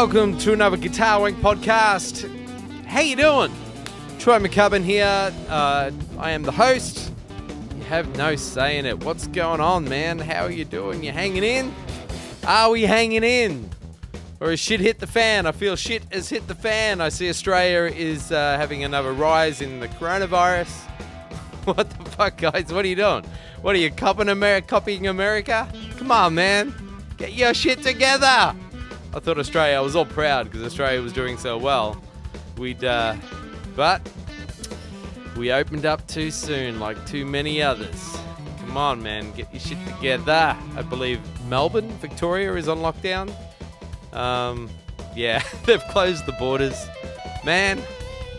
welcome to another Guitar Wank podcast. How you doing? Troy McCubbin here. Uh, I am the host. You have no say in it. What's going on, man? How are you doing? You hanging in? Are we hanging in? Or has shit hit the fan? I feel shit has hit the fan. I see Australia is uh, having another rise in the coronavirus. What the fuck, guys? What are you doing? What are you? Copying America? Come on, man. Get your shit together. I thought Australia. I was all proud because Australia was doing so well. We'd, uh, but we opened up too soon, like too many others. Come on, man, get your shit together. I believe Melbourne, Victoria is on lockdown. Um, yeah, they've closed the borders. Man,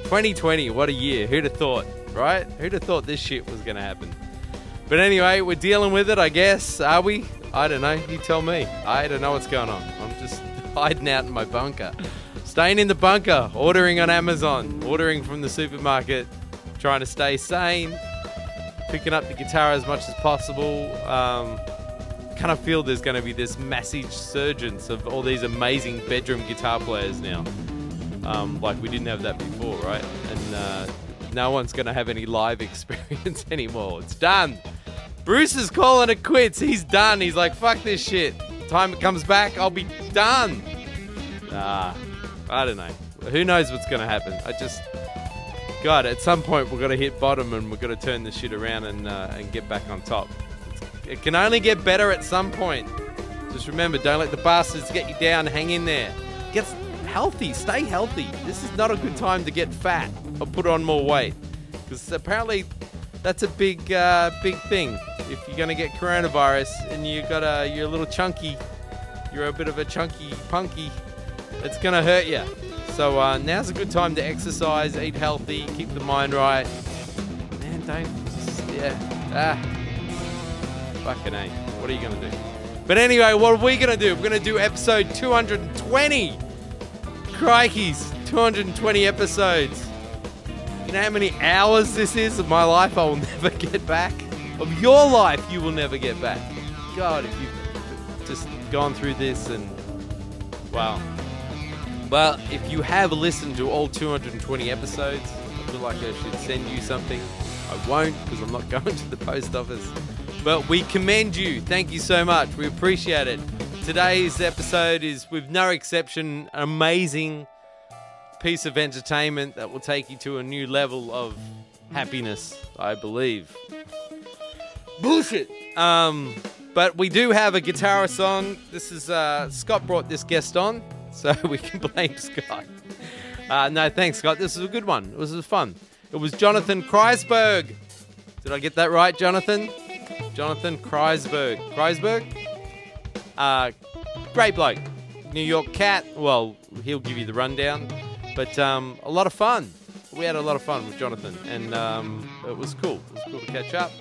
2020, what a year. Who'd have thought, right? Who'd have thought this shit was going to happen? But anyway, we're dealing with it, I guess. Are we? I don't know. You tell me. I don't know what's going on. I'm just hiding out in my bunker. Staying in the bunker, ordering on Amazon, ordering from the supermarket, trying to stay sane, picking up the guitar as much as possible. Um, kind of feel there's going to be this massive surgence of all these amazing bedroom guitar players now. Um, like we didn't have that before, right? And uh, no one's going to have any live experience anymore. It's done. Bruce is calling it quits. He's done. He's like, fuck this shit. Time it comes back, I'll be done. Ah, I don't know. Who knows what's going to happen? I just, God, at some point we're going to hit bottom and we're going to turn this shit around and uh, and get back on top. It can only get better at some point. Just remember, don't let the bastards get you down. Hang in there. Get healthy. Stay healthy. This is not a good time to get fat or put on more weight because apparently that's a big uh, big thing. If you're gonna get coronavirus and you got a you're a little chunky, you're a bit of a chunky punky, it's gonna hurt you. So uh, now's a good time to exercise, eat healthy, keep the mind right. Man, don't yeah ah fucking a. What are you gonna do? But anyway, what are we gonna do? We're gonna do episode 220. Crikeys, 220 episodes. You know how many hours this is of my life I will never get back? Of your life you will never get back. God, if you've just gone through this and. Wow. Well, if you have listened to all 220 episodes, I feel like I should send you something. I won't because I'm not going to the post office. But we commend you. Thank you so much. We appreciate it. Today's episode is, with no exception, an amazing piece of entertainment that will take you to a new level of happiness, I believe. Bullshit. Um, but we do have a guitarist song. This is uh, Scott brought this guest on, so we can blame Scott. Uh, no, thanks, Scott. This was a good one. It was fun. It was Jonathan Kreisberg. Did I get that right, Jonathan? Jonathan Kreisberg. Kreisberg? Uh, great bloke. New York cat. Well, he'll give you the rundown. But um, a lot of fun. We had a lot of fun with Jonathan, and um, it was cool. It was cool to catch up.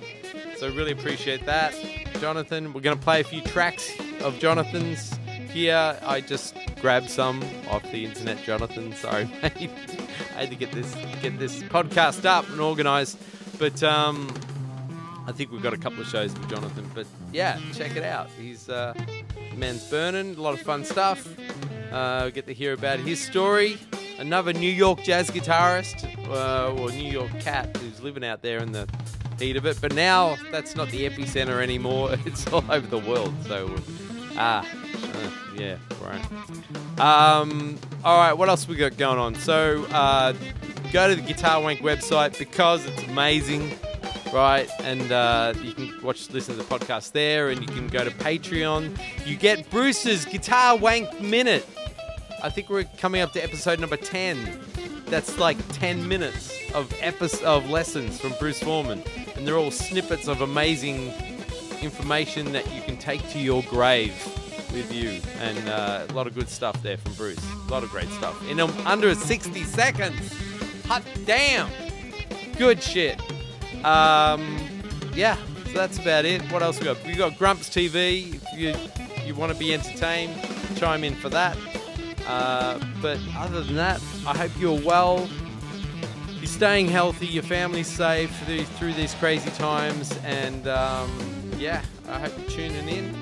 So really appreciate that, Jonathan. We're gonna play a few tracks of Jonathan's here. I just grabbed some off the internet, Jonathan. Sorry, mate. I had to get this get this podcast up and organised. But um, I think we've got a couple of shows with Jonathan. But yeah, check it out. He's uh, man's burning. A lot of fun stuff. Uh, get to hear about his story. Another New York jazz guitarist, uh, or New York cat, who's living out there in the of it. But now that's not the epicenter anymore. It's all over the world. So, ah, uh, yeah, right. Um, all right, what else we got going on? So, uh, go to the Guitar Wank website because it's amazing, right? And uh, you can watch, listen to the podcast there, and you can go to Patreon. You get Bruce's Guitar Wank Minute. I think we're coming up to episode number 10. That's like 10 minutes of episode of lessons from Bruce Forman, and they're all snippets of amazing information that you can take to your grave with you, and uh, a lot of good stuff there from Bruce. A lot of great stuff in um, under 60 seconds. Hot damn, good shit. Um, yeah, so that's about it. What else we got? We got Grumps TV. If you you want to be entertained, chime in for that. Uh, but other than that, I hope you're well. You're staying healthy, your family's safe through, these crazy times, and um, yeah, I hope you're tuning in.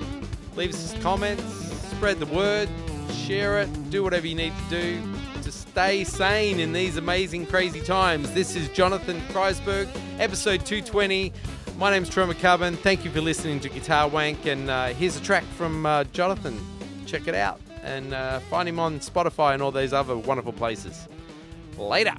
Leave us comments, spread the word, share it, do whatever you need to do to stay sane in these amazing, crazy times. This is Jonathan Kreisberg, episode 220. My name's Troy McCubbin. Thank you for listening to Guitar Wank, and uh, here's a track from uh, Jonathan. Check it out and uh, find him on Spotify and all those other wonderful places. Later.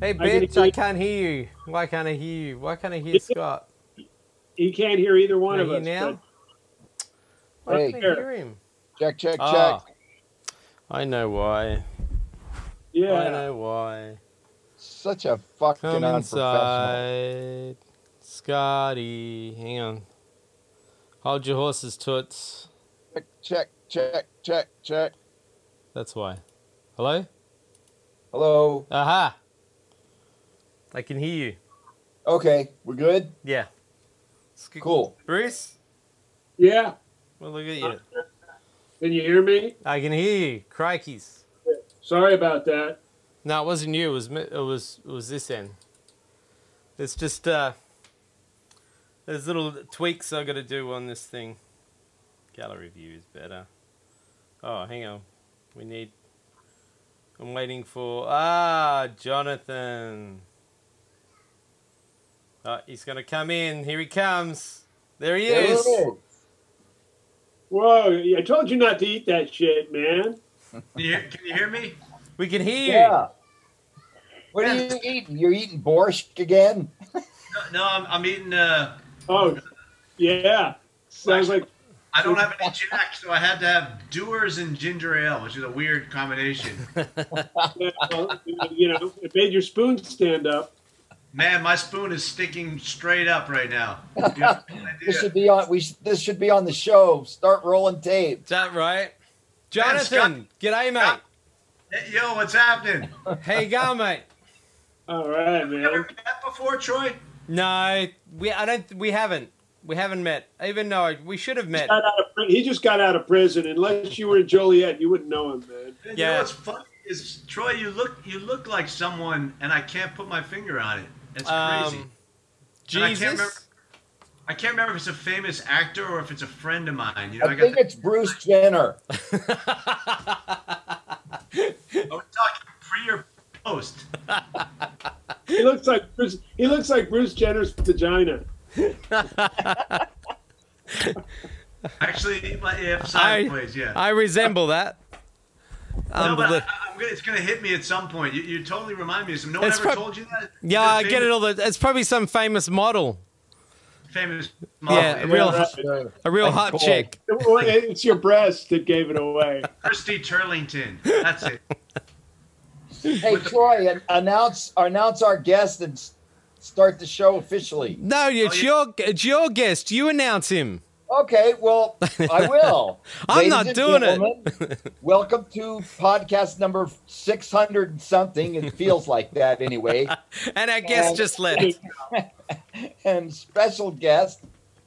Hey, bitch, hear I can't hear you. Why can't I hear you? Why can't I hear Scott? He can't hear either one Can of hear us. now? but- Why Hey. can't hear him? Check, check, Ah, check. I know why. Yeah. I know why. Such a fucking Come unprofessional. inside. Scotty. Hang on. Hold your horses, toots. Check, check, check, check, check. That's why. Hello? Hello. Aha! I can hear you. Okay, we're good. Yeah. Cool. Bruce? Yeah. Well, look at you. Can you hear me? I can hear you. Crikeys. Sorry about that. No, it wasn't you. It was mi- it was it was this end. It's just uh, there's little tweaks I got to do on this thing. Gallery view is better. Oh, hang on. We need. I'm waiting for ah Jonathan. Oh, he's gonna come in. Here he comes. There he There it is. is. Whoa! I told you not to eat that shit, man. Can you, hear- can you hear me? We can hear you. Yeah. What are you eating? You're eating borscht again? No, no I'm, I'm eating. Uh, Oh, yeah. Sounds like I don't have any Jack, so I had to have Doers and ginger ale, which is a weird combination. you know, it made your spoon stand up. Man, my spoon is sticking straight up right now. You have no This should be on. We sh- this should be on the show. Start rolling tape. Is that right? Jonathan, g'day, mate. Scott. Hey, yo, what's happening? How you going, mate? All right, You ever man. met before, Troy? No, we I don't we haven't we haven't met. Even though we should have met. Got out of He just got out of prison. Unless you were in Joliet, you wouldn't know him, man. You Yeah. know what's funny is Troy, you look you look like someone, and I can't put my finger on it. It's crazy. Um, And I can't remember- Jesus. I can't remember if it's a famous actor or if it's a friend of mine. You know, I, I got. think The, it's Bruce Jenner. are we talking pre or post? He looks like Bruce. He looks like Bruce Jenner's vagina. Actually, if I- sideways, yeah. I resemble that. No, um, but Unbelie- I, I'm gonna, it's going to hit me at some point. You, you totally remind me of some. No one ever prob- told you that? yeah, I get it all. The, it's probably some famous model, Famous model. Yeah, a real- right. a real hot gold. chick. It's your breast that gave it away. Christy Turlington. That's it. Hey Troy, an- announce announce our guest and start the show officially. No, it's oh, yeah. your it's your guest. You announce him. Okay, well, I will. I'm not doing it. welcome to podcast number 600 and something. It feels like that anyway. And our guest And- just left. and special guest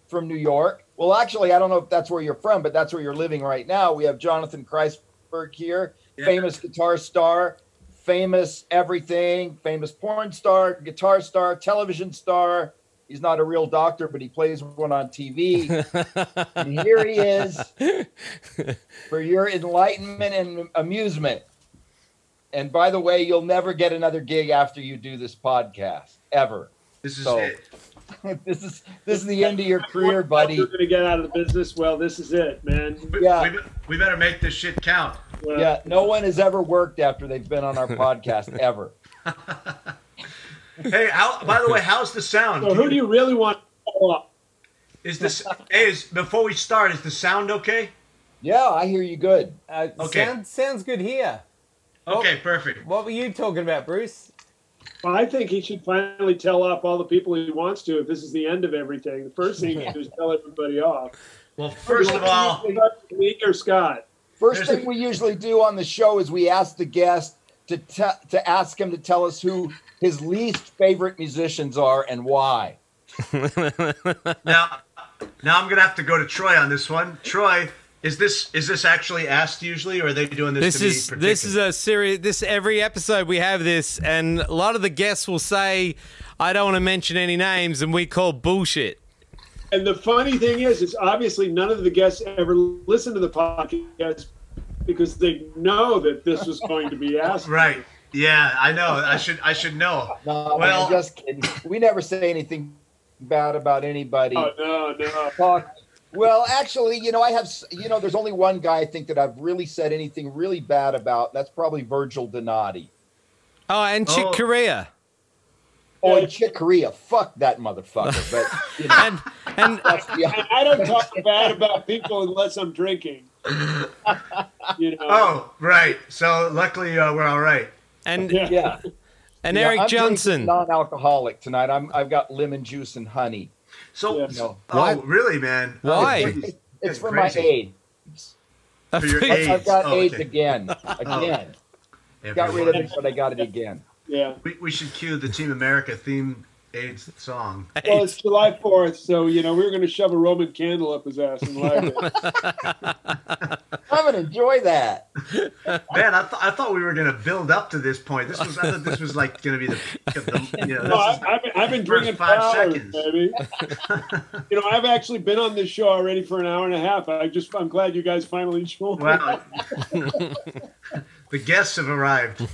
from New York. Well, actually, I don't know if that's where you're from, but that's where you're living right now. We have Jonathan Kreisberg here, Yeah. famous guitar star, famous everything, famous porn star, guitar star, television star. He's not a real doctor, but he plays one on TV. and here he is for your enlightenment and amusement. And by the way, you'll never get another gig after you do this podcast, ever. This is So- it. this is this is the end of your career, buddy. You're gonna get out of the business. Well, this is it, man. We, Yeah. we, we better make this shit count. Well, Yeah, no one has ever worked after they've been on our podcast ever. Hey, how, by the way, how's the sound? So who do you really want to call up? Is this? Hey, is, before we start, is the sound okay? Yeah, I hear you good. Uh, Okay. sound, sounds good here. Okay, perfect. What were you talking about, Bruce? Well, I think he should finally tell off all the people he wants to if this is the end of everything. The first thing he should do is tell everybody off. Well, first of all, me or Scott. First thing we usually do on the show is we ask the guest to te- to ask him to tell us who his least favorite musicians are and why. now, now I'm gonna have to go to Troy on this one. Troy, is this is this actually asked usually, or are they doing this? This to is be this is particular? a series. This every episode we have this, and a lot of the guests will say, "I don't want to mention any names," and we call bullshit. And the funny thing is, is obviously none of the guests ever listen to the podcast because they know that this was going to be asked. right. Yeah, I know. I should I should know. No, Well- I'm just kidding. We never say anything bad about anybody. Oh, no, no. Talk. Well, actually, you know, I have, you know, there's only one guy I think that I've really said anything really bad about. That's probably Virgil Donati. Oh, and Chick Oh. Corea. Oh, and Chick Corea, fuck that motherfucker. But you know, And and that's the, I, I don't talk bad about people unless I'm drinking. you know. Oh, right. So luckily uh, we're all right. and Yeah. yeah. and Yeah, Eric I'm Johnson. non-alcoholic tonight. I'm I've got lemon juice and honey. So, Yeah. No. oh, What? really, man? Why? Oh, geez. It's for crazy. my AIDS. For your I've, I've got Oh, AIDS okay. again. Again. Yeah, Got rid of it, but I got it again. Yeah. We, we should cue the Team America theme AIDS song. Well, it's July 4th, so, you know, we were going to shove a Roman candle up his ass and light it. I'm gonna enjoy that. Man, I, th- I thought we were gonna build up to this point. This was I thought this was like gonna be the, peak of the you know. No, I, This is, I've, been, I've been drinking five five seconds. baby. you know, I've actually been on this show already for an hour and a half. I just, I'm glad you guys finally joined. wow. the guests have arrived.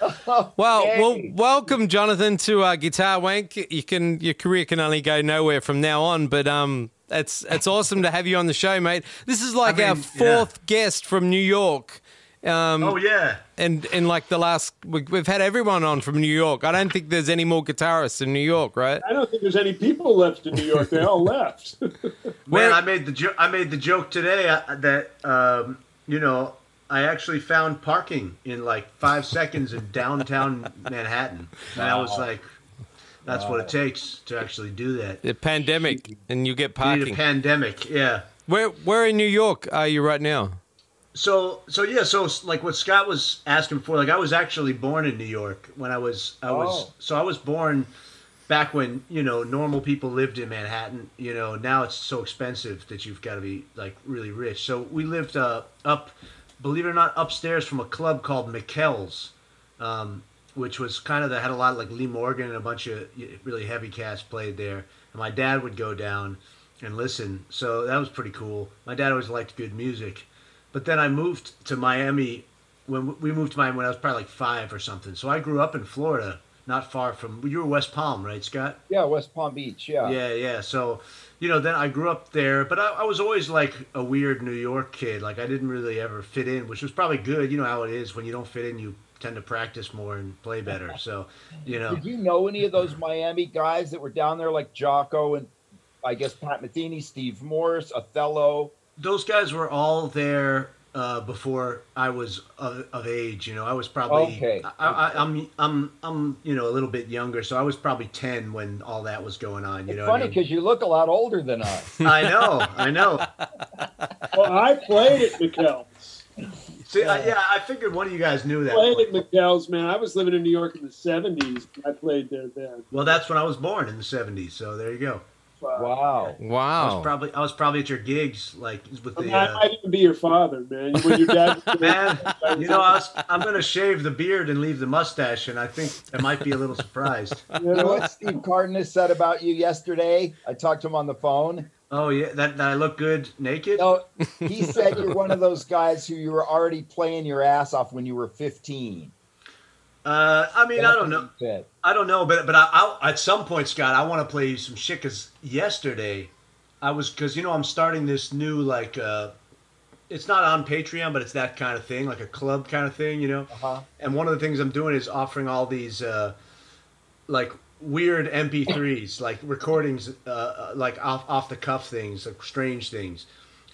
Well, Yay. well, welcome, Jonathan, to uh, Guitar Wank. You can your career can only go nowhere from now on, but um, it's it's awesome to have you on the show, mate. This is like I our mean, fourth guest from New York. Um, Oh yeah. and in like the last, we- we've had everyone on from New York. I don't think there's any more guitarists in New York, right? I don't think there's any people left in New York. They all left. Man, I made the jo- I made the joke today uh, that um, you know I actually found parking in like five seconds in downtown Manhattan, and I was like, "That's what it takes to actually do that." The pandemic, and you get You need a pandemic, yeah. Where where in New York are you right now? So so yeah, so like what Scott was asking for, like I was actually born in New York when I was I was Oh. so I was born back when you know normal people lived in Manhattan. You know now it's so expensive that you've got to be like really rich. So we lived uh, up, believe it or not, upstairs from a club called Mikell's, um, which was kind of that had a lot of like Lee Morgan and a bunch of really heavy cats played there. And my dad would go down and listen, so that was pretty cool. My dad always liked good music. But then I moved to Miami when we moved to Miami when I was probably like five or something. So I grew up in Florida, not far from. You were West Palm, right, Scott? Yeah, West Palm Beach. Yeah. Yeah, yeah. So, you know, then I grew up there, but I, I was always like a weird New York kid. Like I didn't really ever fit in, which was probably good. You know how it is when you don't fit in, you tend to practice more and play better. So, you know, Did you know any of those Miami guys that were down there, like Jaco and I guess Pat Metheny, Steve Morse, Othello? those guys were all there uh, before I was of, of age. You know, I was probably Okay. I, I, I'm I'm I'm you know a little bit younger, so I was probably ten when all that was going on. You It's know, funny what I, mean? because you look a lot older than us. I know, I know. well, I played at Mikell's. See, I, yeah, I figured one of you guys knew that. Played at Mikell's, man. I was living in New York in the 70s. I played there then. Well, that's when I was born in the '70s. So there you go. Wow. Wow. I was probably I was probably at your gigs, like with I, mean, the. I Uh, might even be your father, man. When your dad, Man, you know, I was, I'm going to shave the beard and leave the mustache, and I think I might be a little surprised. you You know know, what Steve Cardenas said about you yesterday? I talked to him on the phone. Oh yeah, that, that I look good naked. No, he said you're one of those guys who you were already playing your ass off when you were 15. Uh, I mean, I don't know. he. I don't know, but but I, I'll, at some point, Scott, I want to play you some shit. Cause yesterday, I was because you know I'm starting this new like uh, it's not on Patreon, but it's that kind of thing, like a club kind of thing, you know. Uh-huh. And one of the things I'm doing is offering all these uh, like weird MP3s, like recordings, uh, uh, like off off the cuff things, like strange things.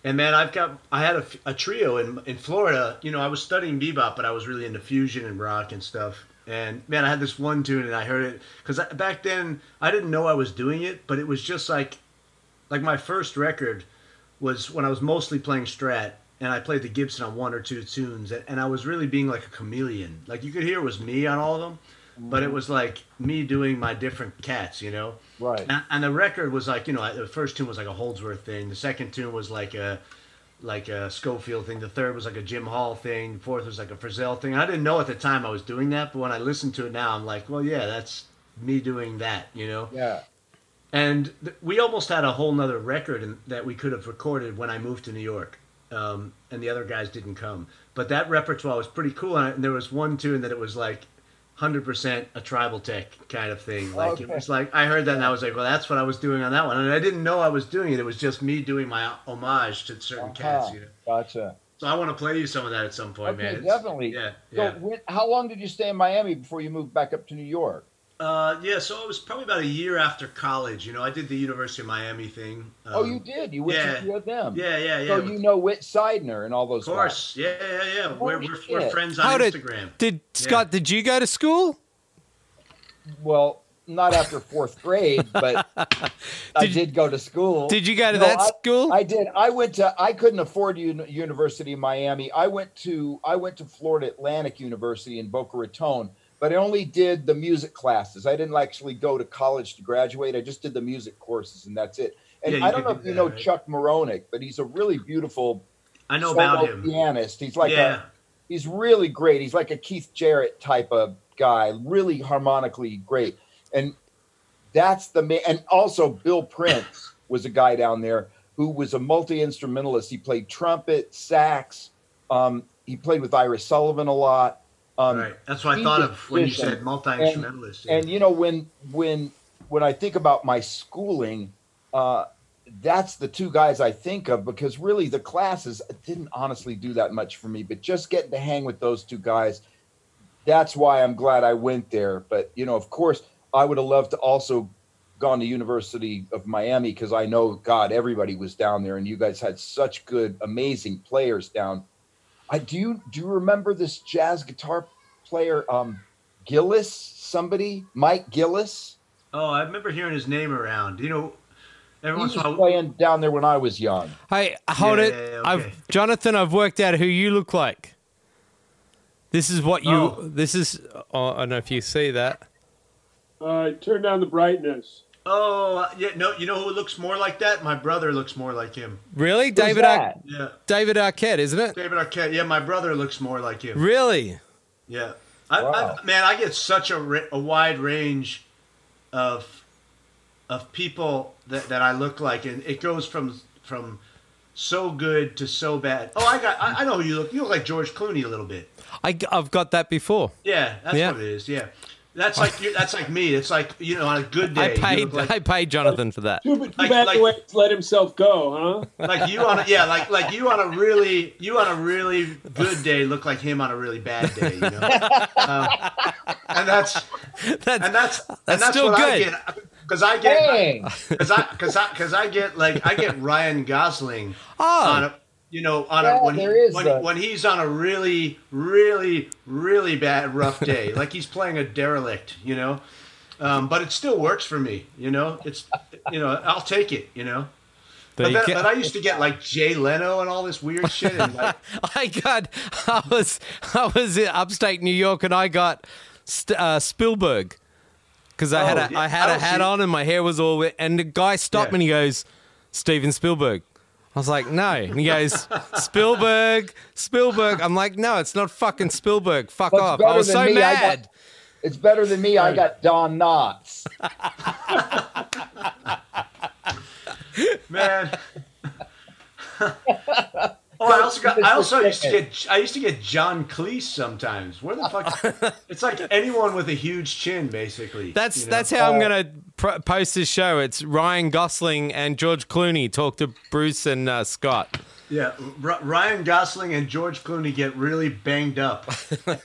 And man, I've got I had a, a trio in in Florida. You know, I was studying bebop, but I was really into fusion and rock and stuff. And man, I had this one tune, and I heard it because back then I didn't know I was doing it, but it was just like like my first record was when I was mostly playing Strat, and I played the Gibson on one or two tunes, and, and I was really being like a chameleon. Like you could hear it was me on all of them, but it mm-hmm. was like me doing my different cats, you know. Right. And, and the record was like, you know, the first tune was like a Holdsworth thing. The second tune was like a like a Scofield thing. The third was like a Jim Hall thing. The fourth was like a Frisell thing. I didn't know at the time I was doing that, but when I listen to it now, I'm like, well, yeah, that's me doing that, you know. Yeah. And th- we almost had a whole nother record in, that we could have recorded when I moved to New York. Um, and the other guys didn't come. But that repertoire was pretty cool. And, I, and there was one tune that it was like 100% a tribal tech kind of thing. Like it was like, I heard that and I was like, well, that's what I was doing on that one. And I didn't know I was doing it. It was just me doing my homage to certain cats, Uh-huh. you know. Gotcha. So I want to play you some of that at some point, Okay, man. It's- definitely. Yeah, So, yeah. when, how long did you stay in Miami before you moved back up to New York? Uh, yeah, so it was probably about a year after college. You know, I did the University of Miami thing. Um, oh, you did. You went yeah. to with them. Yeah, yeah, yeah. So you know Whit Sidener and all those. of course. Yeah, yeah, yeah. We're, we're, we're friends on How did Instagram. did Scott? Did you go to school? Well, not after fourth grade, but I Did- did go to school. Did you go to No, that I- school? I did. I went to. I couldn't afford Un- University of Miami. I went to. I went to Florida Atlantic University in Boca Raton, but I only did the music classes. I didn't actually go to college to graduate. I just did the music courses, and that's it. And Yeah, I don't know do if you that, know right? Chuck Marohnic, but he's a really beautiful I know about him. pianist. He's like yeah. a. He's really great. He's like a Keith Jarrett type of guy, really harmonically great. And that's the man. And also, Bill Prince was a guy down there who was a multi instrumentalist. He played trumpet, sax. Um, he played with Ira Sullivan a lot. Um, right. That's what I thought of when you said multi instrumentalist. And you know, when when when I think about my schooling, uh, that's the two guys I think of because really the classes didn't honestly do that much for me. But just getting to hang with those two guys, that's why I'm glad I went there. But you know, of course, I would have loved to also gone to University of Miami because I know God, everybody was down there, and you guys had such good, amazing players down. I do you do you remember this jazz guitar player, um, Gillis? Somebody, Mike Gillis. oh, I remember hearing his name around. You know, every He once was in while. playing down there when I was young. Hey, hold Yeah, it. yeah, yeah, okay. I've Jonathan. I've worked out who you look like. This is what you. Oh. This is. Oh, I don't know if you see that. Uh, turn down the brightness. Oh, yeah. No, you know who looks more like that? My brother looks more like him. Really, Who's David? Ar- Yeah. David Arquette, isn't it? David Arquette. Yeah, my brother looks more like him. Really? Yeah, I, Wow. I, man, I get such a, ra- a wide range of of people that, that I look like, and it goes from from so good to so bad. Oh, I got, I, I know who you look. You look like George Clooney a little bit. I, have got that before. Yeah, that's Yeah. what it is. Yeah, that's like you, that's like me. It's like you know, on a good I day, you paid. like, I paid Jonathan for that. Too, too Like- bad like- the way he's let himself go, huh? like you on a yeah, like like you on a really you on a really good day look like him on a really bad day. You know, um, and that's That's, and that's and That's that's still what I good. get because I get Dang! because I because I because I get like I get Ryan Gosling oh, on a you know on Yeah, a when, he, there is when, when he's on a really really really bad rough day like he's playing a derelict you know um, but it still works for me you know it's you know I'll take it you know but, you then, but I used to get like Jay Leno and all this weird shit and like I got. I was. I was in upstate New York, and I got St- uh, Spielberg because I had Oh, a yeah. I had Oh, a hat see. on and my hair was all wet. And the guy stopped Yeah. me and he goes, "Steven Spielberg." I was like, "No," and he goes, "Spielberg, Spielberg." I'm like, "No, it's not fucking Spielberg. Fuck What's off." I was so me, I got- mad. It's better than me. I got Don Knotts. man. Oh, I also got. I also used to get. I used to get John Cleese sometimes. Where the fuck? It's like anyone with a huge chin, basically. That's you know? that's how I'm Uh, gonna pr- post this show. It's Ryan Gosling and George Clooney talk to Bruce and uh, Scott. Yeah, R- Ryan Gosling and George Clooney get really banged up,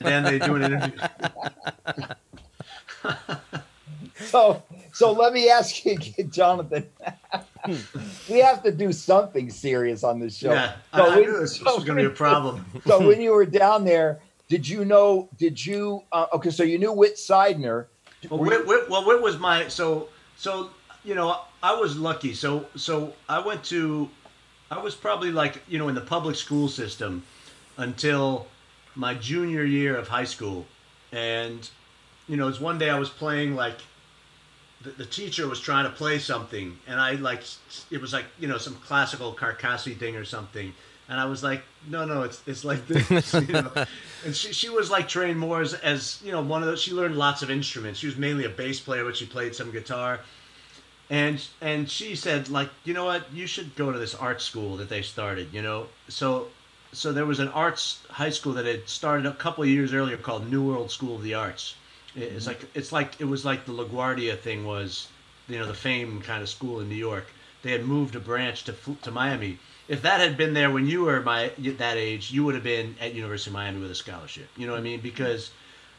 and they do an interview. So, so let me ask you, again, Jonathan. we have to do something serious on this show. Yeah, I, So I when- knew this, so was going to be a problem. So when you were down there, did you know? Did you? Uh, okay, so you knew Whit Sidener. Well, Whit, Whit, well, Whit was my so so you know I was lucky. So so I went to I was probably like you know in the public school system until my junior year of high school, and you know, it's one day I was playing like the, the teacher was trying to play something, and I like it was like you know some classical Carcassi thing or something, and I was like, no, no, it's it's like this, you know. And she she was like trained more as as you know one of those. She learned lots of instruments. She was mainly a bass player, but she played some guitar. And and she said like you know what you should go to this art school that they started you know so so there was an arts high school that had started a couple years earlier called New World School of the Arts. It's like it's like it was like the LaGuardia thing was, you know, the fame kind of school in New York. They had moved a branch to to Miami. If that had been there when you were my that age, you would have been at University of Miami with a scholarship. You know what I mean? Because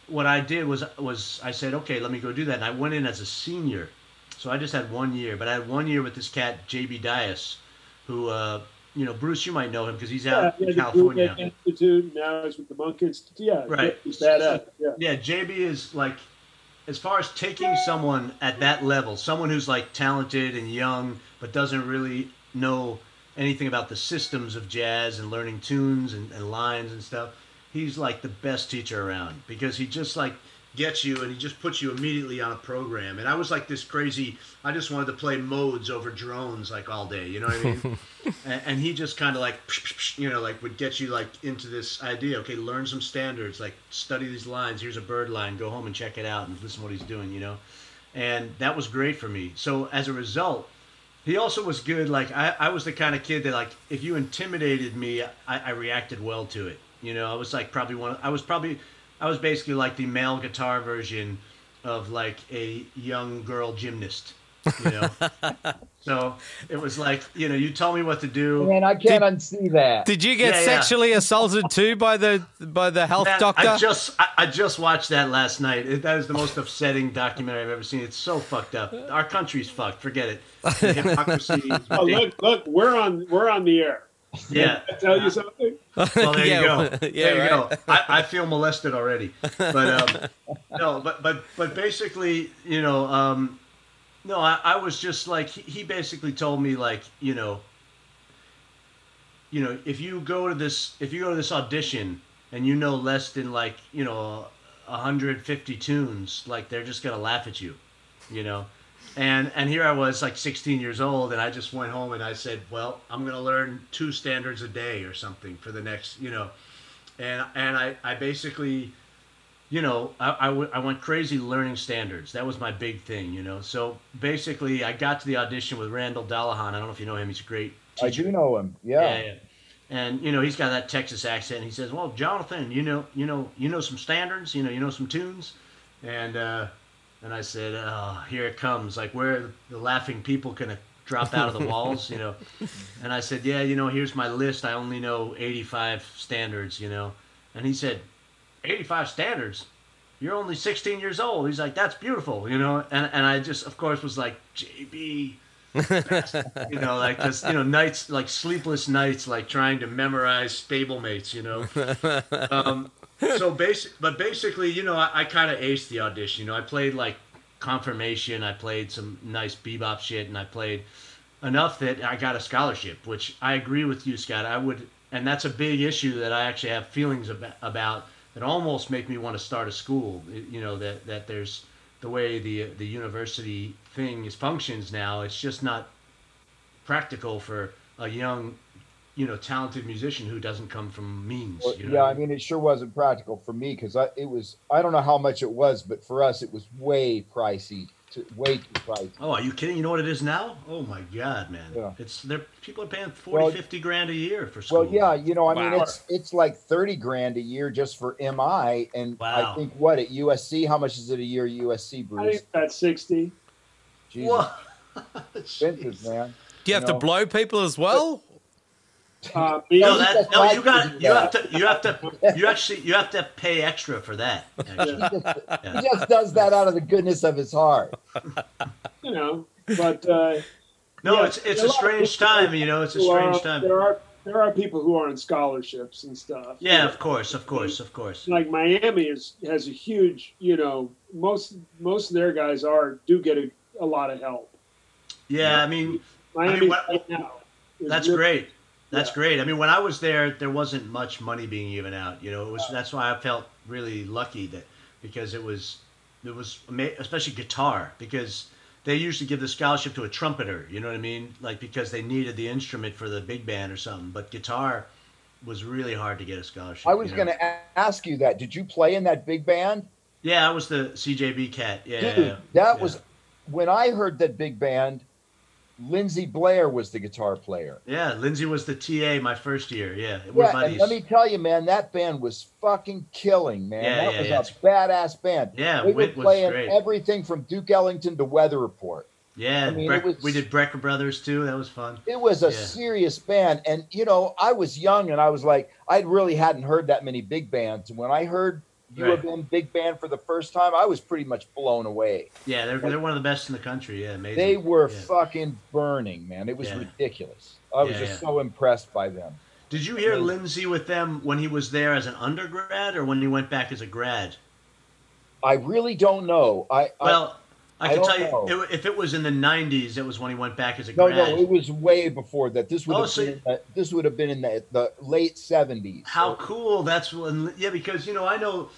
what I did was was I said, okay, let me go do that, and I went in as a senior, so I just had one year, but I had one year with this cat JB Dyas, who uh, you know Bruce, you might know him because he's out yeah, in the California. Ridge Institute. Now he's with the Monk Institute. Yeah, Right. He's badass. Yeah. Yeah, JB is like, as far as taking someone at that level, someone who's like talented and young, but doesn't really know anything about the systems of jazz and learning tunes and, and lines and stuff. He's like the best teacher around because he just like gets you and he just puts you immediately on a program. And I was like this crazy. I just wanted to play modes over drones like all day. You know what I mean? and, and he just kind of like you know like would get you like into this idea okay learn some standards like study these lines here's a bird line go home and check it out and listen to what he's doing you know and that was great for me so as a result he also was good like i, I was the kind of kid that like if you intimidated me I, I reacted well to it you know i was like probably one i was probably i was basically like the male guitar version of like a young girl gymnast you know so it was like you know you tell me what to do Man, I can't unsee that. Did you get Yeah, yeah. sexually assaulted too by the by the health Man, doctor? I just I, I just watched that last night. It, that is the most upsetting documentary I've ever seen. It's so fucked up. Our country's fucked. Forget it. The hypocrisy. is Oh, look, look, we're on, we're on the air. Yeah. I tell you something? Well, there Yeah, you go. well, there you right. go. I, I feel molested already. But um, no, but but but basically, you know, um, no, I, I was just like he, he basically told me like you know, you know, if you go to this if you go to this audition and you know less than like you know 150 tunes, like they're just gonna laugh at you, you know. And and here I was like 16 years old, and I just went home and I said, well, I'm gonna learn two standards a day or something for the next, you know. And and I I basically, you know, I, I, w- I went crazy learning standards. That was my big thing, you know. So basically, I got to the audition with Randall Dollahon. I don't know if you know him. He's a great I do know him. Yeah. Yeah, yeah. And you know he's got that Texas accent. He says, "Well, Jonathan, you know, you know, you know some standards. You know, you know some tunes." And uh, and I said, "Oh, here it comes! Like where the laughing people gonna drop out of the walls, you know?" And I said, "Yeah, you know, here's my list. I only know 85 standards, you know." And he said, "85 standards." You're only 16 years old. He's like, that's beautiful, you know. And and I just, of course, was like, JB, you know, like this, you know, nights like sleepless nights, like trying to memorize stablemates, you know. Um, so basic, but basically, you know, I, I kind of aced the audition. You know, I played like confirmation, I played some nice bebop shit, and I played enough that I got a scholarship. Which I agree with you, Scott. I would, and that's a big issue that I actually have feelings about. about that almost make me want to start a school. You know, that that there's the way the the university thing is functions now. It's just not practical for a young, you know, talented musician who doesn't come from means. Well, you know yeah, I mean, it sure wasn't practical for me because I it was I don't know how much it was, but for us it was way pricey, to, way too pricey. Oh, are you kidding? You know what it is now? Oh my God, man! Yeah. It's they're people are paying 40, Well- 50 grand a year for school. Well, yeah, you know, I mean, it's it's like thirty grand a year just for MI, and Wow. I think what at USC, how much is it a year at USC, I Bruce? think that's 60. Jesus, Whoa. expensive, man. Do you have you to blow people as well? Uh, No, that, no, you got I do you have to you have to you actually you have to pay extra for that. Actually. He just, Yeah. he just does that out of the goodness of his heart. you know, but uh, No, Yeah, it's it's a a lot of strange time. You know, it's a people are- strange time. There are there are people who are on scholarships and stuff. Yeah, of course, of course, of course. Like Miami is has a huge, you know, most most of their guys are do get a, a lot of help. Yeah, I mean, Miami what- right now. That's really- great. That's Yeah. great. I mean, when I was there, there wasn't much money being given out. You know, it was that's why I felt really lucky that because it was it was especially guitar because they usually give the scholarship to a trumpeter. You know what I mean? Like because they needed the instrument for the big band or something. But guitar was really hard to get a scholarship. I was you know? going to ask you that. Did you play in that big band? Yeah, I was the CJB cat. Yeah, Dude, yeah, that yeah. was when I heard that big band. Lindsey Blair was the guitar player. Yeah, Lindsey was the TA my first year. Yeah, we're Yeah, buddies. let me tell you, man, that band was fucking killing, man. Yeah, that yeah, was yeah, a badass band. Yeah, they were playing everything from Duke Ellington to Weather Report. yeah, I mean, Breck- was- we did Brecker Brothers too. That was fun. It was a serious band, and you know, I was young, and I was like, I really hadn't heard that many big bands. And when I heard you Right. have been big band for the first time, I was pretty much blown away. Yeah, they're they're one of the best in the country. Yeah, amazing. They were Yeah. fucking burning, man. It was Yeah. ridiculous. I was Yeah, just so impressed by them. Did you hear Amazing. Lindsey with them when he was there as an undergrad, or when he went back as a grad? I really don't know. I, I Well, I, I can don't tell you, it, if it was in the '90s, it was when he went back as a no, grad. no, it was way before that. This would Oh, have so- been in the, this would have been in the, the late seventies. How cool! That's when, yeah, because you know I know.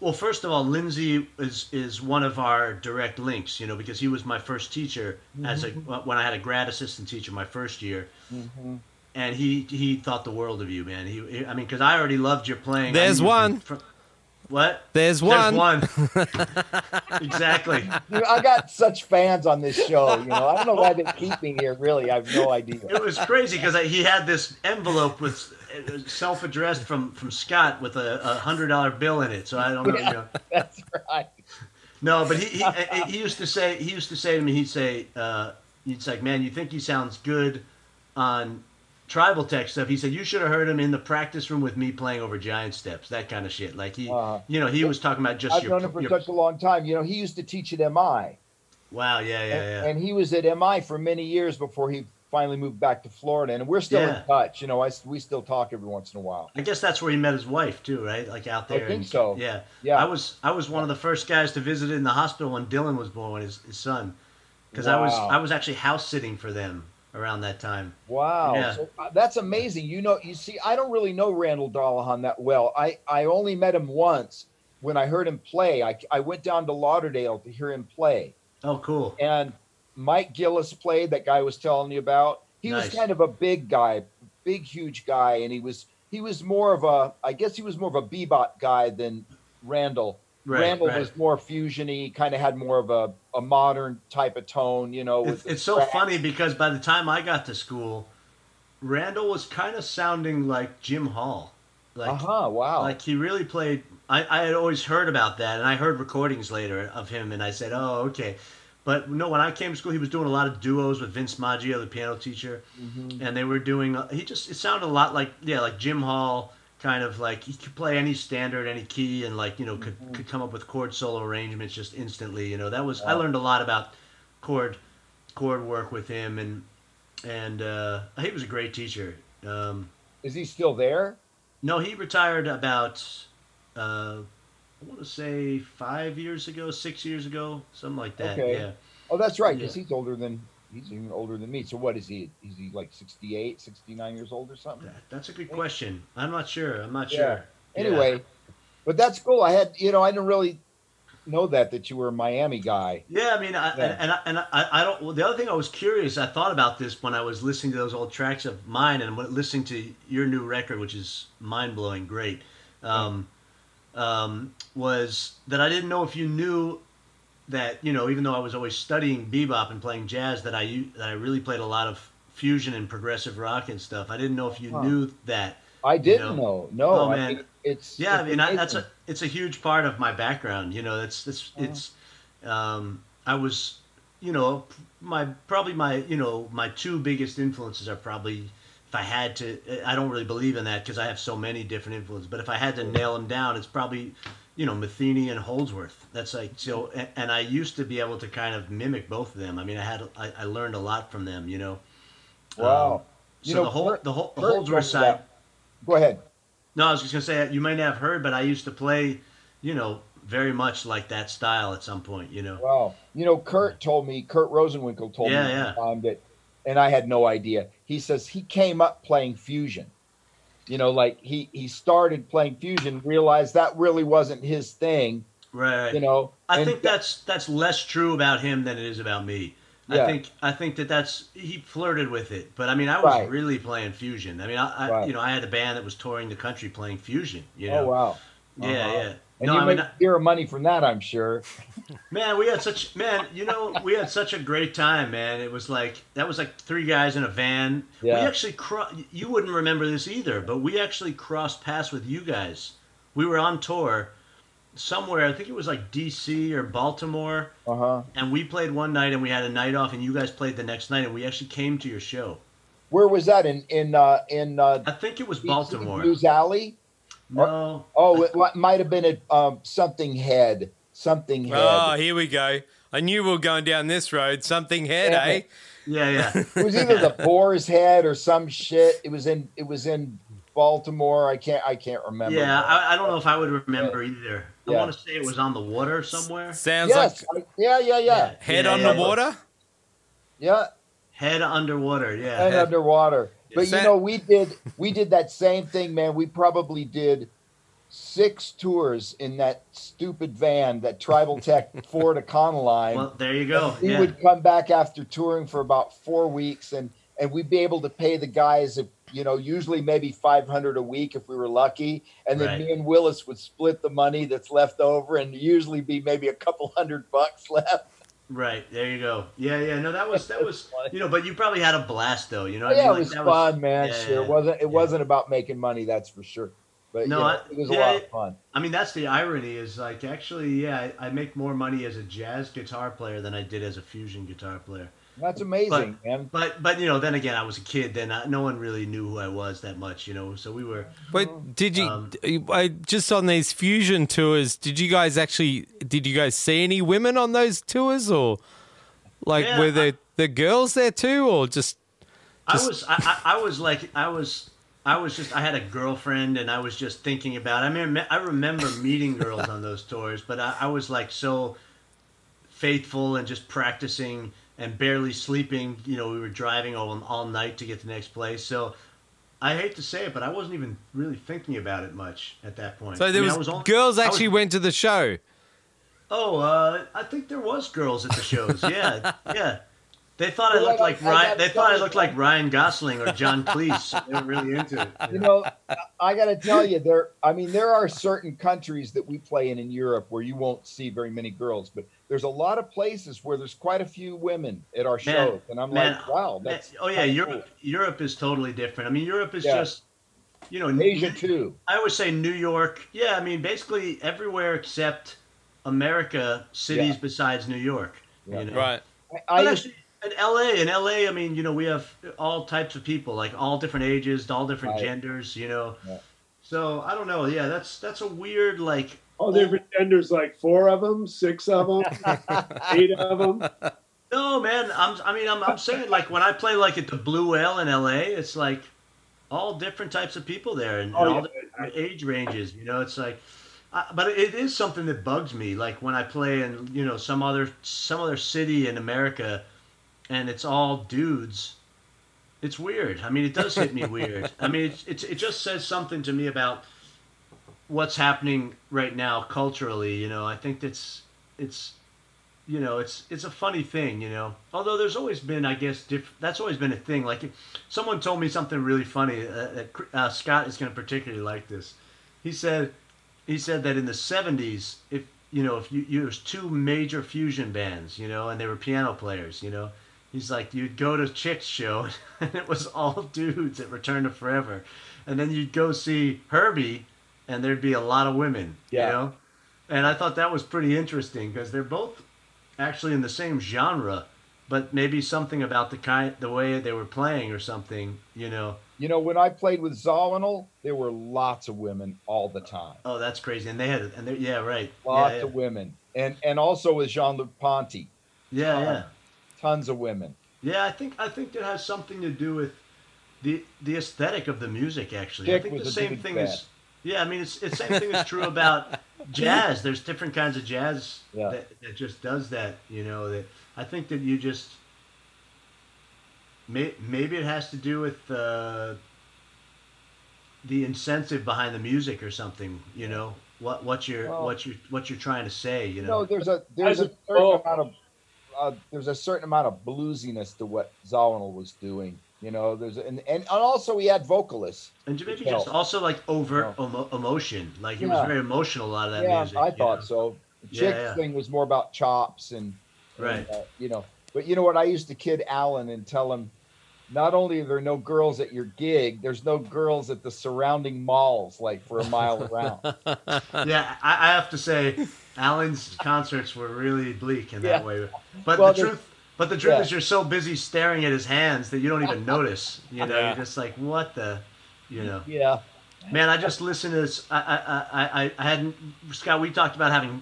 Well, first of all, Lindsey is is one of our direct links, you know, because he was my first teacher as a Mm-hmm. when I had a grad assistant teacher my first year, hmm and he he thought the world of you, man. He, he- I mean, because I already loved your playing. There's knew you one. from- what? There's one. There's one. exactly. Dude, I got such fans on this show. You know, I don't know why they keep me here. Really, I have no idea. It was crazy because he had this envelope with uh, self-addressed from from Scott with a, a hundred dollar bill in it. So I don't know. You know. That's right. No, but he, he he used to say he used to say to me he'd say uh, he'd say man you think he sounds good on tribal tech stuff. He said you should have heard him in the practice room with me playing over giant steps that kind of shit. Like he Uh, you know he was talking about just I've your, known him for your- such a long time. You know, he used to teach at MI, wow yeah yeah and, yeah and he was at MI for many years before he finally moved back to Florida. And we're still Yeah. in touch. You know, I we still talk every once in a while. I guess that's where he met his wife too, right? Like out there. I think and- so. Yeah. Yeah. I was I was one of the first guys to visit in the hospital when Dylan was born, his, his son, because I was I was actually house sitting for them around that time. Wow, Yeah. so, uh, that's amazing. You know, you see, I don't really know Randall Dollahon that well. I I only met him once when I heard him play. I I went down to Lauderdale to hear him play, Oh, cool. and Mike Gillis played. That guy was telling you about. He Nice. was kind of a big guy, big huge guy, and he was he was more of a I guess he was more of a bebop guy than Randall. Right, Randall right. was more fusiony, kind of had more of a, a modern type of tone, you know. It's, with the it's so funny because by the time I got to school, Randall was kind of sounding like Jim Hall. Like Uh huh. Wow. like he really played I, I had always heard about that and i heard recordings later of him and i said oh okay but no when i came to school he was doing a lot of duos with vince maggio the piano teacher Mhm. and they were doing uh, he just it sounded a lot like yeah like jim hall kind of like he could play any standard any key and like you know could, Mhm. could come up with chord solo arrangements just instantly you know that was i learned a lot about chord chord work with him and and uh, he was a great teacher um, Is he still there? no, he retired about, uh, I want to say five years ago, six years ago, something like that. Okay. Yeah. Oh, that's right, because Yeah. he's older than he's even older than me. So what is he? Is he like 68, 69 years old or something? That- That's a good question. I'm not sure. I'm not Yeah. sure. Anyway, but that's cool. I had, you know, I didn't really know that that you were a Miami guy. Yeah, I mean, I, Yeah. and, and, I, and I, I don't. Well, the other thing I was curious, I thought about this when I was listening to those old tracks of mine and listening to your new record, which is mind blowing, great. Um, um, was that I didn't know if you knew that you know, even though I was always studying bebop and playing jazz, that I that I really played a lot of fusion and progressive rock and stuff. I didn't know if you Huh. knew that. I didn't know. No, Oh, I man. mean, it's Yeah, I mean I, that's a it's a huge part of my background. You know, it's it's Uh-huh. it's. Um, I was, you know, my probably my you know my two biggest influences are probably if I had to. I don't really believe in that because I have so many different influences. But if I had to nail them down, it's probably you know Metheny and Holdsworth. That's like so. And, and I used to be able to kind of mimic both of them. I mean, I had I, I learned a lot from them. You know. wow. Um, You so know, the whole the whole the Holdsworth side. Go ahead. No, I was just gonna say you might not have heard, but I used to play, you know, very much like that style at some point. You know. Wow. You know, Kurt told me, Kurt Rosenwinkel told Yeah, me yeah. that, and I had no idea. He says he came up playing fusion. You know, like he he started playing fusion, realized that really wasn't his thing. Right. You know, I think that's that's less true about him than it is about me. yeah. I think I think that that's he flirted with it, but I mean I was Right. really playing fusion. I mean I, I Right. you know I had a band that was touring the country playing fusion. You know. oh wow. Yeah, Uh-huh. yeah. And no, you I make mean, zero money from that, I'm sure. man, we had such man. You know, we had such a great time, man. It was like that was like three guys in a van. We actually cro- You wouldn't remember this either, but we actually crossed paths with you guys. We were on tour somewhere. I think it was like D.C. or Baltimore. Uh huh. and we played one night and we had a night off and you guys played the next night and we actually came to your show Where was that in in uh, in uh, i think it was DC baltimore Blues Alley? No. Oh, it wa- might have been a um, something head, something head. Oh, here we go. I knew we were going down this road. Something head, Yeah. eh? Yeah, yeah. it was either the boar's head or some shit. It was in it was in Baltimore. I can't I can't remember. Yeah, I, I don't know if I would remember either. I Yeah. want to say it was on the water somewhere. Sounds yes, like I- yeah, yeah, yeah, head Yeah, on yeah. the water. yeah, Head underwater. Yeah. and head- underwater. But you know, we did we did that same thing, man. We probably did six tours in that stupid van, that Tribal Tech Ford Econoline. well, there you go. we Yeah. would come back after touring for about four weeks and and we'd be able to pay the guys you know usually maybe 500 a week if we were lucky and then Right. me and willis would split the money that's left over and usually be maybe a couple hundred bucks left Right there you go. Yeah, yeah. No, that was that was you know, but you probably had a blast though. You know, But what I oh, yeah mean? it was fun man yeah, sure yeah, it wasn't it yeah. wasn't about making money that's for sure but No, you know, I- it was a lot of fun I mean, that's the irony. Is like actually, yeah, I, I make more money as a jazz guitar player than I did as a fusion guitar player. That's amazing man But but you know, then again, I was a kid. Then I, no one really knew who I was that much. You know, so we were. But did you Um, I, just on these fusion tours? Did you guys actually? Did you guys see any women on those tours, or like Yeah, were there the girls there too, or just? I was I, I, I was like I was I was just I had a girlfriend and I was just thinking about I mean I remember meeting girls on those tours but I, I was like so faithful and just practicing and barely sleeping you know we were driving all, all night to get to the next place so I hate to say it but I wasn't even really thinking about it much at that point So I there mean, I was, only- girls I was- actually went to the show. Oh, uh, I think there was girls at the shows. Yeah, yeah. They thought I looked I- like I Ryan. gotta They thought I looked like Ryan Gosling or John Cleese. They were really into it. you know i got to tell you there i mean there are certain countries that we play in in europe where you won't see very many girls but there's a lot of places where there's quite a few women at our shows and i'm man, like wow Man, oh yeah, kinda Europe. Europe is totally different. I mean, Europe is Yeah. just, you know, cool. asia too I always say New York. Yeah, I mean, basically everywhere except America, cities Yeah. besides New York. Yeah. You know? Right. i, I actually, in LA, in LA, I mean, you know, we have all types of people, like all different ages, all different Right. genders, you know. Yeah. So I don't know. Yeah, that's that's a weird like. All different genders, like four of them, six of them, eight of them. No, man. I'm. I mean, I'm. I'm saying like when I play like at the Blue Whale in LA, it's like all different types of people there and, Oh, and all yeah. different age ranges. You know, it's like. Uh, but it is something that bugs me. Like when I play in you know some other some other city in America, and it's all dudes. It's weird. I mean, it does hit me weird. I mean, it's, it's it just says something to me about what's happening right now culturally. You know, I think that's it's you know it's it's a funny thing. You know, although there's always been, I guess, diff- that's always been a thing. Like someone told me something really funny. Uh, that uh, Scott is going to particularly like this. He said he said that in the 70s, if you know, if you, you there's two major fusion bands, you know, and they were piano players, you know. He's like, you'd go to Chick's show, and it was all dudes at Return to Forever, and then you'd go see Herbie, and there'd be a lot of women, Yeah. you know. And I thought that was pretty interesting because they're both actually in the same genre, but maybe something about the kind, the way they were playing or something, you know. you know when i played with Zawinul, there were lots of women all the time Oh, that's crazy. And they had, and they, yeah, right, lots yeah, of women and and also with jean-luc ponty yeah, uh, yeah. tons of women Yeah, I think I think it has something to do with the the aesthetic of the music. Actually, I think was the same thing is. Yeah, I mean it's the same thing is true about jazz. There's different kinds of jazz Yeah. that, that just does that. You know that I think that you just may, maybe it has to do with uh, the incentive behind the music or something. You know what what you're Well- what you are what you're trying to say. You You know. know, there's a there's a a- certain oh. amount of uh, there's a certain amount of bluesiness to what Zawinul was doing. You know, there's and and also he had vocalists. And maybe just also like overt emo- emotion. Like he was very emotional. A lot of that yeah, music. I thought know? so. The Yeah, chick yeah. thing was more about chops and, and, Right. uh, you know, but you know what? I used to kid Allan and tell him, not only are there no girls at your gig, there's no girls at the surrounding malls, like for a mile around. yeah, I, I have to say, Allan's concerts were really bleak in that Yeah. way. But Well, the- truth, but the truth yeah. is, you're so busy staring at his hands that you don't even notice. You know, Yeah. you're just like, what the, you know. yeah, Man, I just listened to this. I, I, I, I- I hadn't. Scott, we talked about having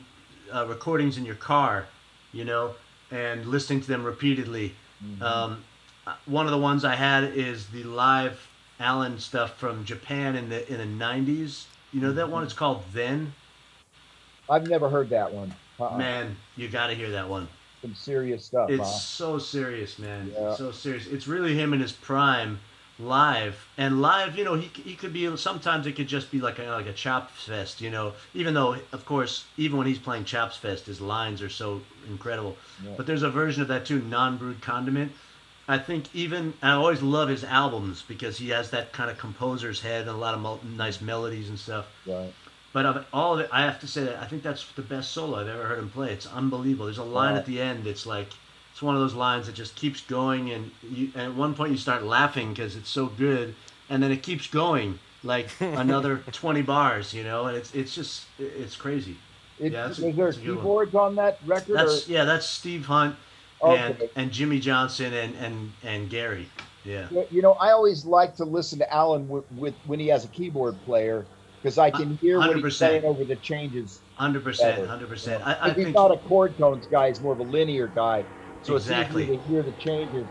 uh, recordings in your car, you know, and listening to them repeatedly. Um, uh, one of the ones I had is the live Allan stuff from Japan in the in the '90s. You know that one? It's called Then. I've never heard that one. Uh-uh. Man, you got to hear that one. Some serious stuff. It's huh? so serious, man. Yeah. So serious. It's really him in his prime, live and live. You know, he he could be. Sometimes it could just be like a like a chops fest. You know, even though of course even when he's playing chops fest, his lines are so incredible. Yeah. But there's a version of that too, non-brewed condiment. I think even I always love his albums because he has that kind of composer's head and a lot of nice melodies and stuff. Right. But of all of it, I have to say that I think that's the best solo I've ever heard him play. It's unbelievable. There's a line Wow. at the end. It's like it's one of those lines that just keeps going, and you, at one point you start laughing because it's so good, and then it keeps going like another 20 bars, you know, and it's it's just it's crazy. It, Yeah, that's a- there that's keyboards on that record? That's yeah, that's Steve Hunt and Okay. and Jimmy Johnson and and and Gary. Yeah. You know, I always like to listen to Allan with, with when he has a keyboard player because I can hear what he's 100%. saying over the changes. Hundred percent, hundred percent. Yeah. I, I 'Cause he's think not a chord tones guy; he's more of a linear guy. So Exactly. it's easy to hear the changes,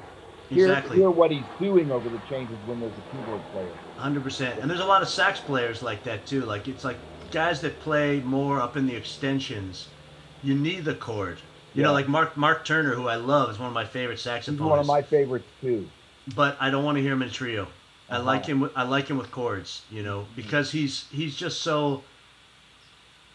hear, exactly. hear what he's doing over the changes when there's a keyboard player. Hundred percent, and there's a lot of sax players like that too. Like it's like guys that play more up in the extensions. You need the chord. You know, like Mark Mark Turner, who I love, is one of my favorite He's saxophonists. one of my favorites too. But I don't want to hear him in trio. I Uh-huh. like him. With, I like him with chords. You know, because he's he's just so.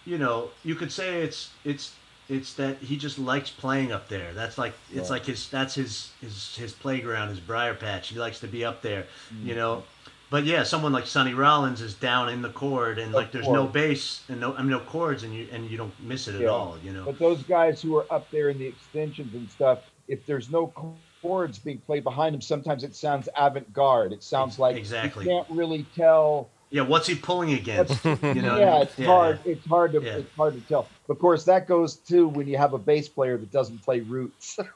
You know, you could say it's it's it's that he just likes playing up there. That's like it's Yeah. like his that's his his his playground, his briar patch. He likes to be up there. You know, but yeah, someone like Sonny Rollins is down in the chord, and Of like there's no bass and no I mean no chords, and you and you don't miss it at all. You know, But those guys who are up there in the extensions and stuff, if there's no chords being played behind him, sometimes it sounds avant-garde. It sounds like Exactly. you can't really tell. yeah. What's he pulling against? you know, yeah, it's yeah, hard. It's hard to Yeah. it's hard to tell. Of course, that goes too when you have a bass player that doesn't play roots.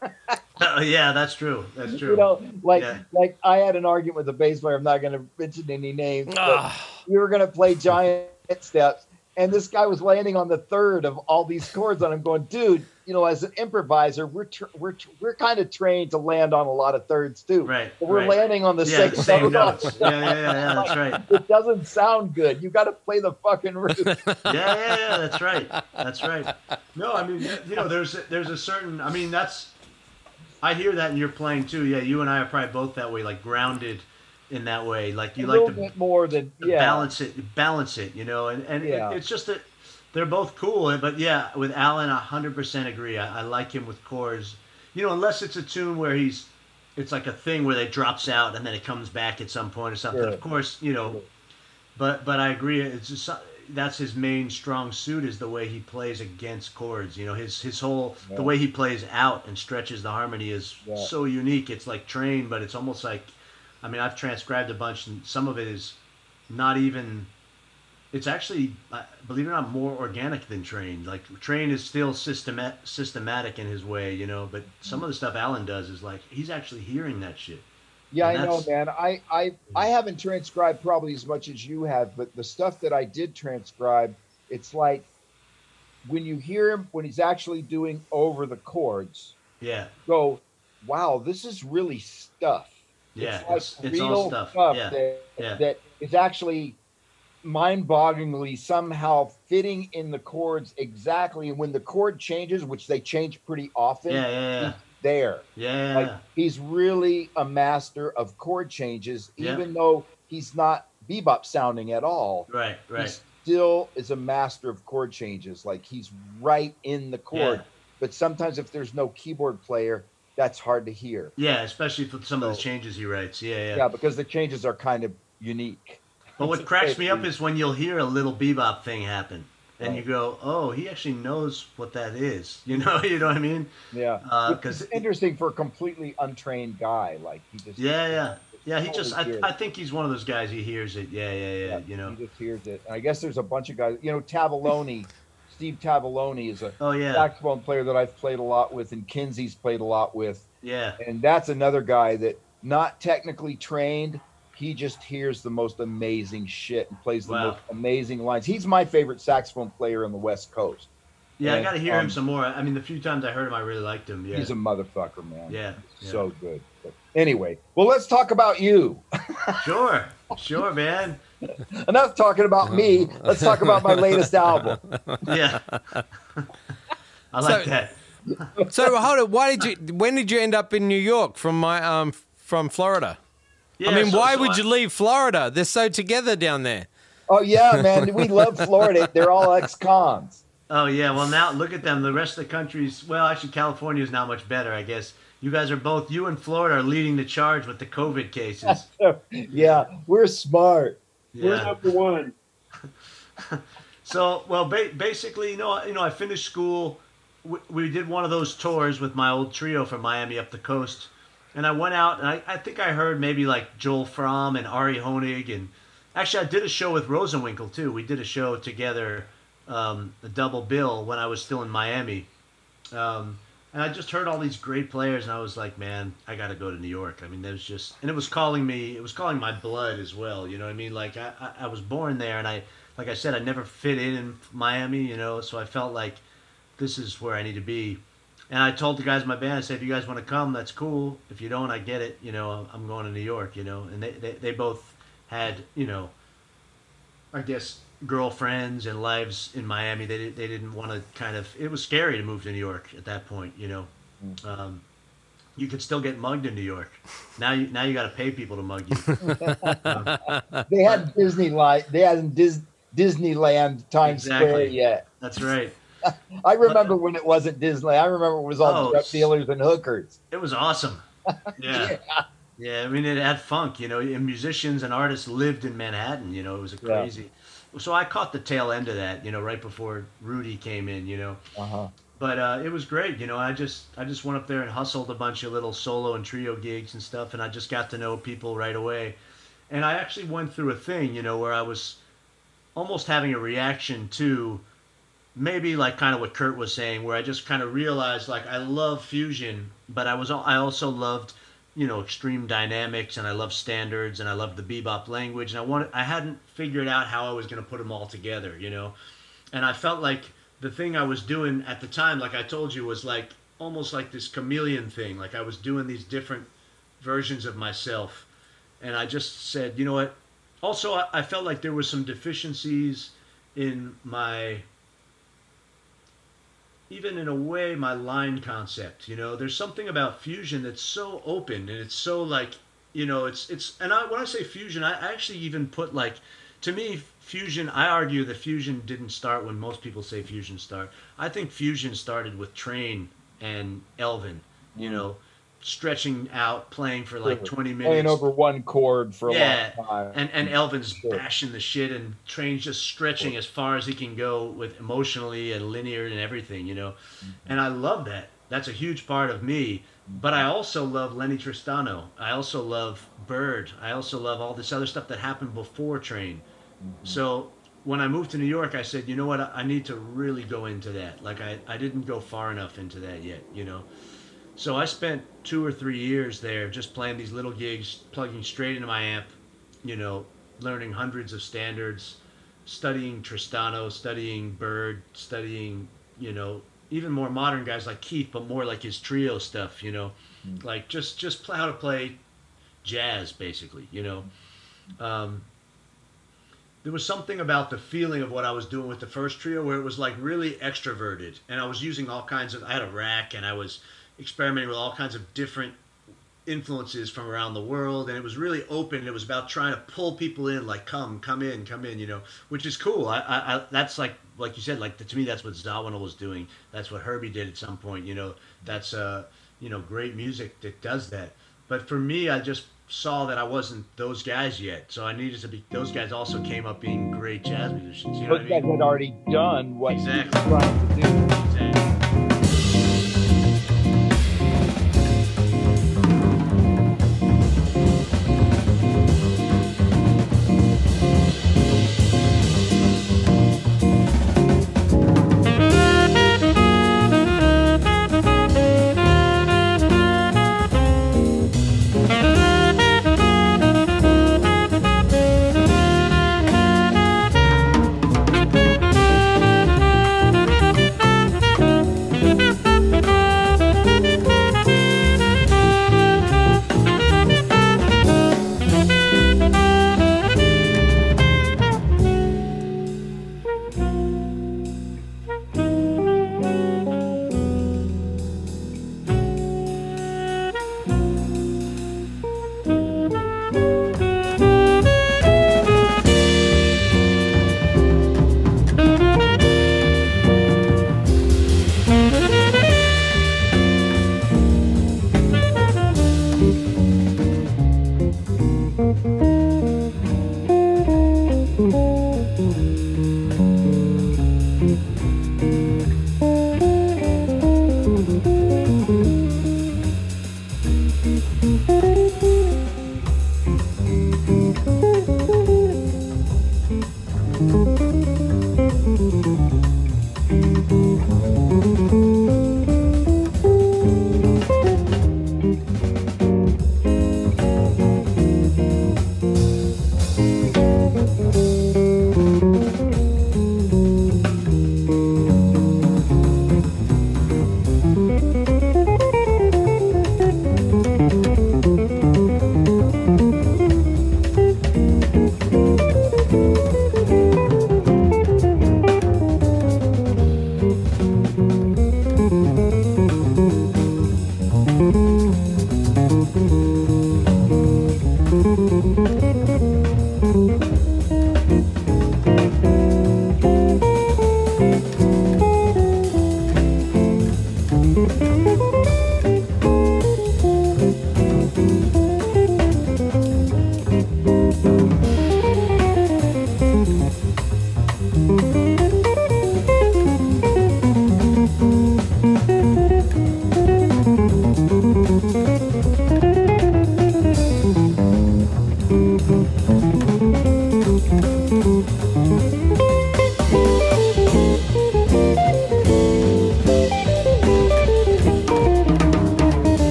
Uh, yeah, that's true. That's true. you know, like Yeah. like I had an argument with a bass player. I'm not going to mention any names, but Ah, we were going to play giant steps, and this guy was landing on the third of all these chords, and I'm going, dude, you know, as an improviser, we're tr- we're tr- we're kind of trained to land on a lot of thirds too. Right. But we're right. landing on the yeah, same, same note. notes. Yeah, yeah, yeah, yeah, that's right. It doesn't sound good. You got to play the fucking root. Yeah, yeah, yeah, that's right. That's right. No, I mean, you know, there's a, there's a certain. I mean, that's. I hear that in your playing too. Yeah, you and I are probably both that way, like grounded in that way. Like you a like to more than yeah. balance it, balance it, you know, and and Yeah. it, it's just that they're both cool. Eh, but yeah, with Allan, I hundred percent agree. I, I like him with chords, you know, unless it's a tune where he's, it's like a thing where it drops out and then it comes back at some point or something. Sure. Of course, you know, but but I agree. It's just that's his main strong suit is the way he plays against chords. You know, his his whole Yeah. the way he plays out and stretches the harmony is Yeah. so unique. It's like train, but it's almost like, I mean, I've transcribed a bunch, and some of it is not even. It's actually, uh, believe it or not, more organic than train. Like train is still systemat- systematic in his way, you know. But some of the stuff Allan does is like he's actually hearing that shit. Yeah, And I know, man. I, I I haven't transcribed probably as much as you have, but the stuff that I did transcribe, it's like when you hear him when he's actually doing over the chords, Yeah, go, wow, this is really stuff. yeah, it's, like it's, it's real all stuff. Yeah, that, yeah. that is actually mind-bogglingly somehow fitting in the chords exactly. And when the chord changes, which they change pretty often, yeah, yeah, yeah, he's there. yeah. Like he's really a master of chord changes, even though he's not bebop sounding at all. right, He right. still is a master of chord changes. Like he's right in the chord. But sometimes if there's no keyboard player, that's hard to hear. Yeah, especially for some of the changes he writes. Yeah, yeah. Yeah, because the changes are kind of unique. But what cracks me up is when you'll hear a little bebop thing happen, and Right. you go, "Oh, he actually knows what that is." You know, you know what I mean? Yeah. Uh, Which 'cause is it- interesting for a completely untrained guy. Like he just Yeah, yeah, yeah. He just, I, I think he's one of those guys. He hears it. Yeah, yeah, yeah. Yeah, You know. he just hears it. And I guess there's a bunch of guys. You know, Tavaglione, Steve Tavaglione is a Oh yeah, saxophone player that I've played a lot with, and Kinsey's played a lot with. yeah, And that's another guy that not technically trained, he just hears the most amazing shit and plays the Wow. most amazing lines. He's my favorite saxophone player on the West Coast. Yeah, I got to hear him um, some more. I mean, the few times I heard him, I really liked him. Yeah. He's a motherfucker, man. yeah. yeah. So good. But anyway, well, let's talk about you. sure, sure, man. Enough talking about me. Let's talk about my latest album. Yeah. I like So- that. So hold on. Why did you? When did you end up in New York from my um from Florida? Yeah, I mean, so- why so would I- you leave Florida? They're so together down there. Oh yeah, man. We love Florida. They're all ex-cons. Oh yeah, well now look at them. The rest of the country's well, actually California is now much better, I guess. You guys are both you and Florida are leading the charge with the COVID cases. yeah, we're smart. We're number one. So well, ba- basically, you know, I- you know, I finished school. We, we did one of those tours with my old trio from Miami up the coast, and I went out and I, I think I heard maybe like Joel Frahm and Ari Hoenig and actually I did a show with Rosenwinkel too. We did a show together, um, a double bill when I was still in Miami. Um, and I just heard all these great players, and I was like, man, I got to go to New York. I mean, there's just, and it was calling me, it was calling my blood as well. You know what I mean? Like, I, I, I was born there, and I, like I said, I never fit in in Miami, you know, so I felt like this is where I need to be. And I told the guys in my band, I said, if you guys want to come, that's cool. If you don't, I get it. You know, I'm going to New York, you know. And they, they, they both had, you know, I guess girlfriends and lives in Miami. They did, they didn't want to kind of. It was scary to move to New York at that point. You know, um, you could still get mugged in New York. Now you now you got to pay people to mug you. They had Disney light. They hadn't Dis- Disneyland Times Square Exactly. yet. That's right. I remember when it wasn't Disney. I remember it was all Oh, drug dealers and hookers. It was awesome. Yeah. Yeah, I mean, it had funk, you know, and musicians and artists lived in Manhattan, you know, it was a Yeah. crazy. So I caught the tail end of that, you know, right before Rudy came in, you know. Uh-huh. But uh, it was great, you know. I just I just went up there and hustled a bunch of little solo and trio gigs and stuff, and I just got to know people right away. And I actually went through a thing, you know, where I was almost having a reaction to maybe like kind of what Kurt was saying, where I just kind of realized like I love fusion, but I was I also loved you know extreme dynamics and I love standards and I loved the bebop language and I wanted I hadn't figured out how I was going to put them all together, you know, and I felt like the thing I was doing at the time, like I told you, was like almost like this chameleon thing, like I was doing these different versions of myself, and I just said, you know what. Also, I, I felt like there was some deficiencies in my even in a way my line concept you know? There's something about fusion that's so open and it's so like you know it's it's and I, when i say fusion I, actually even put like to me fusion i argue that fusion didn't start when most people say fusion start. I think fusion started with train and elvin you mm-hmm. know stretching out playing for like 20 minutes Playing over one chord for a Yeah, long time. and and Elvin's Sure. bashing the shit and Train's just stretching as far as he can go with emotionally and linear and everything, you know. Mm-hmm. And I love that. That's a huge part of me. Mm-hmm. But I also love Lennie Tristano. I also love Bird. I also love all this other stuff that happened before Train. Mm-hmm. So when I moved to New York, I said, you know what? I I need to really go into that. Like I, I didn't go far enough into that yet, you know. So I spent two or three years there just playing these little gigs, plugging straight into my amp, you know, learning hundreds of standards, studying Tristano, studying Bird, studying, you know, even more modern guys like Keith, but more like his trio stuff, you know, like just just play how to play jazz, basically, you know. Um, there was something about the feeling of what I was doing with the first trio where it was like really extroverted, and I was using all kinds of. I had a rack, and I was experimenting with all kinds of different influences from around the world and it was really open it was about trying to pull people in like come come in come in you know which is cool. I, I, I that's like like you said like to me that's what zawinul was doing. That's what herbie did at some point you know. That's uh you know great music that does that. But for me i just saw that i wasn't those guys yet so i needed to be those guys also came up being great jazz musicians you know Those i guys mean? had already done what Exactly. he was trying to do.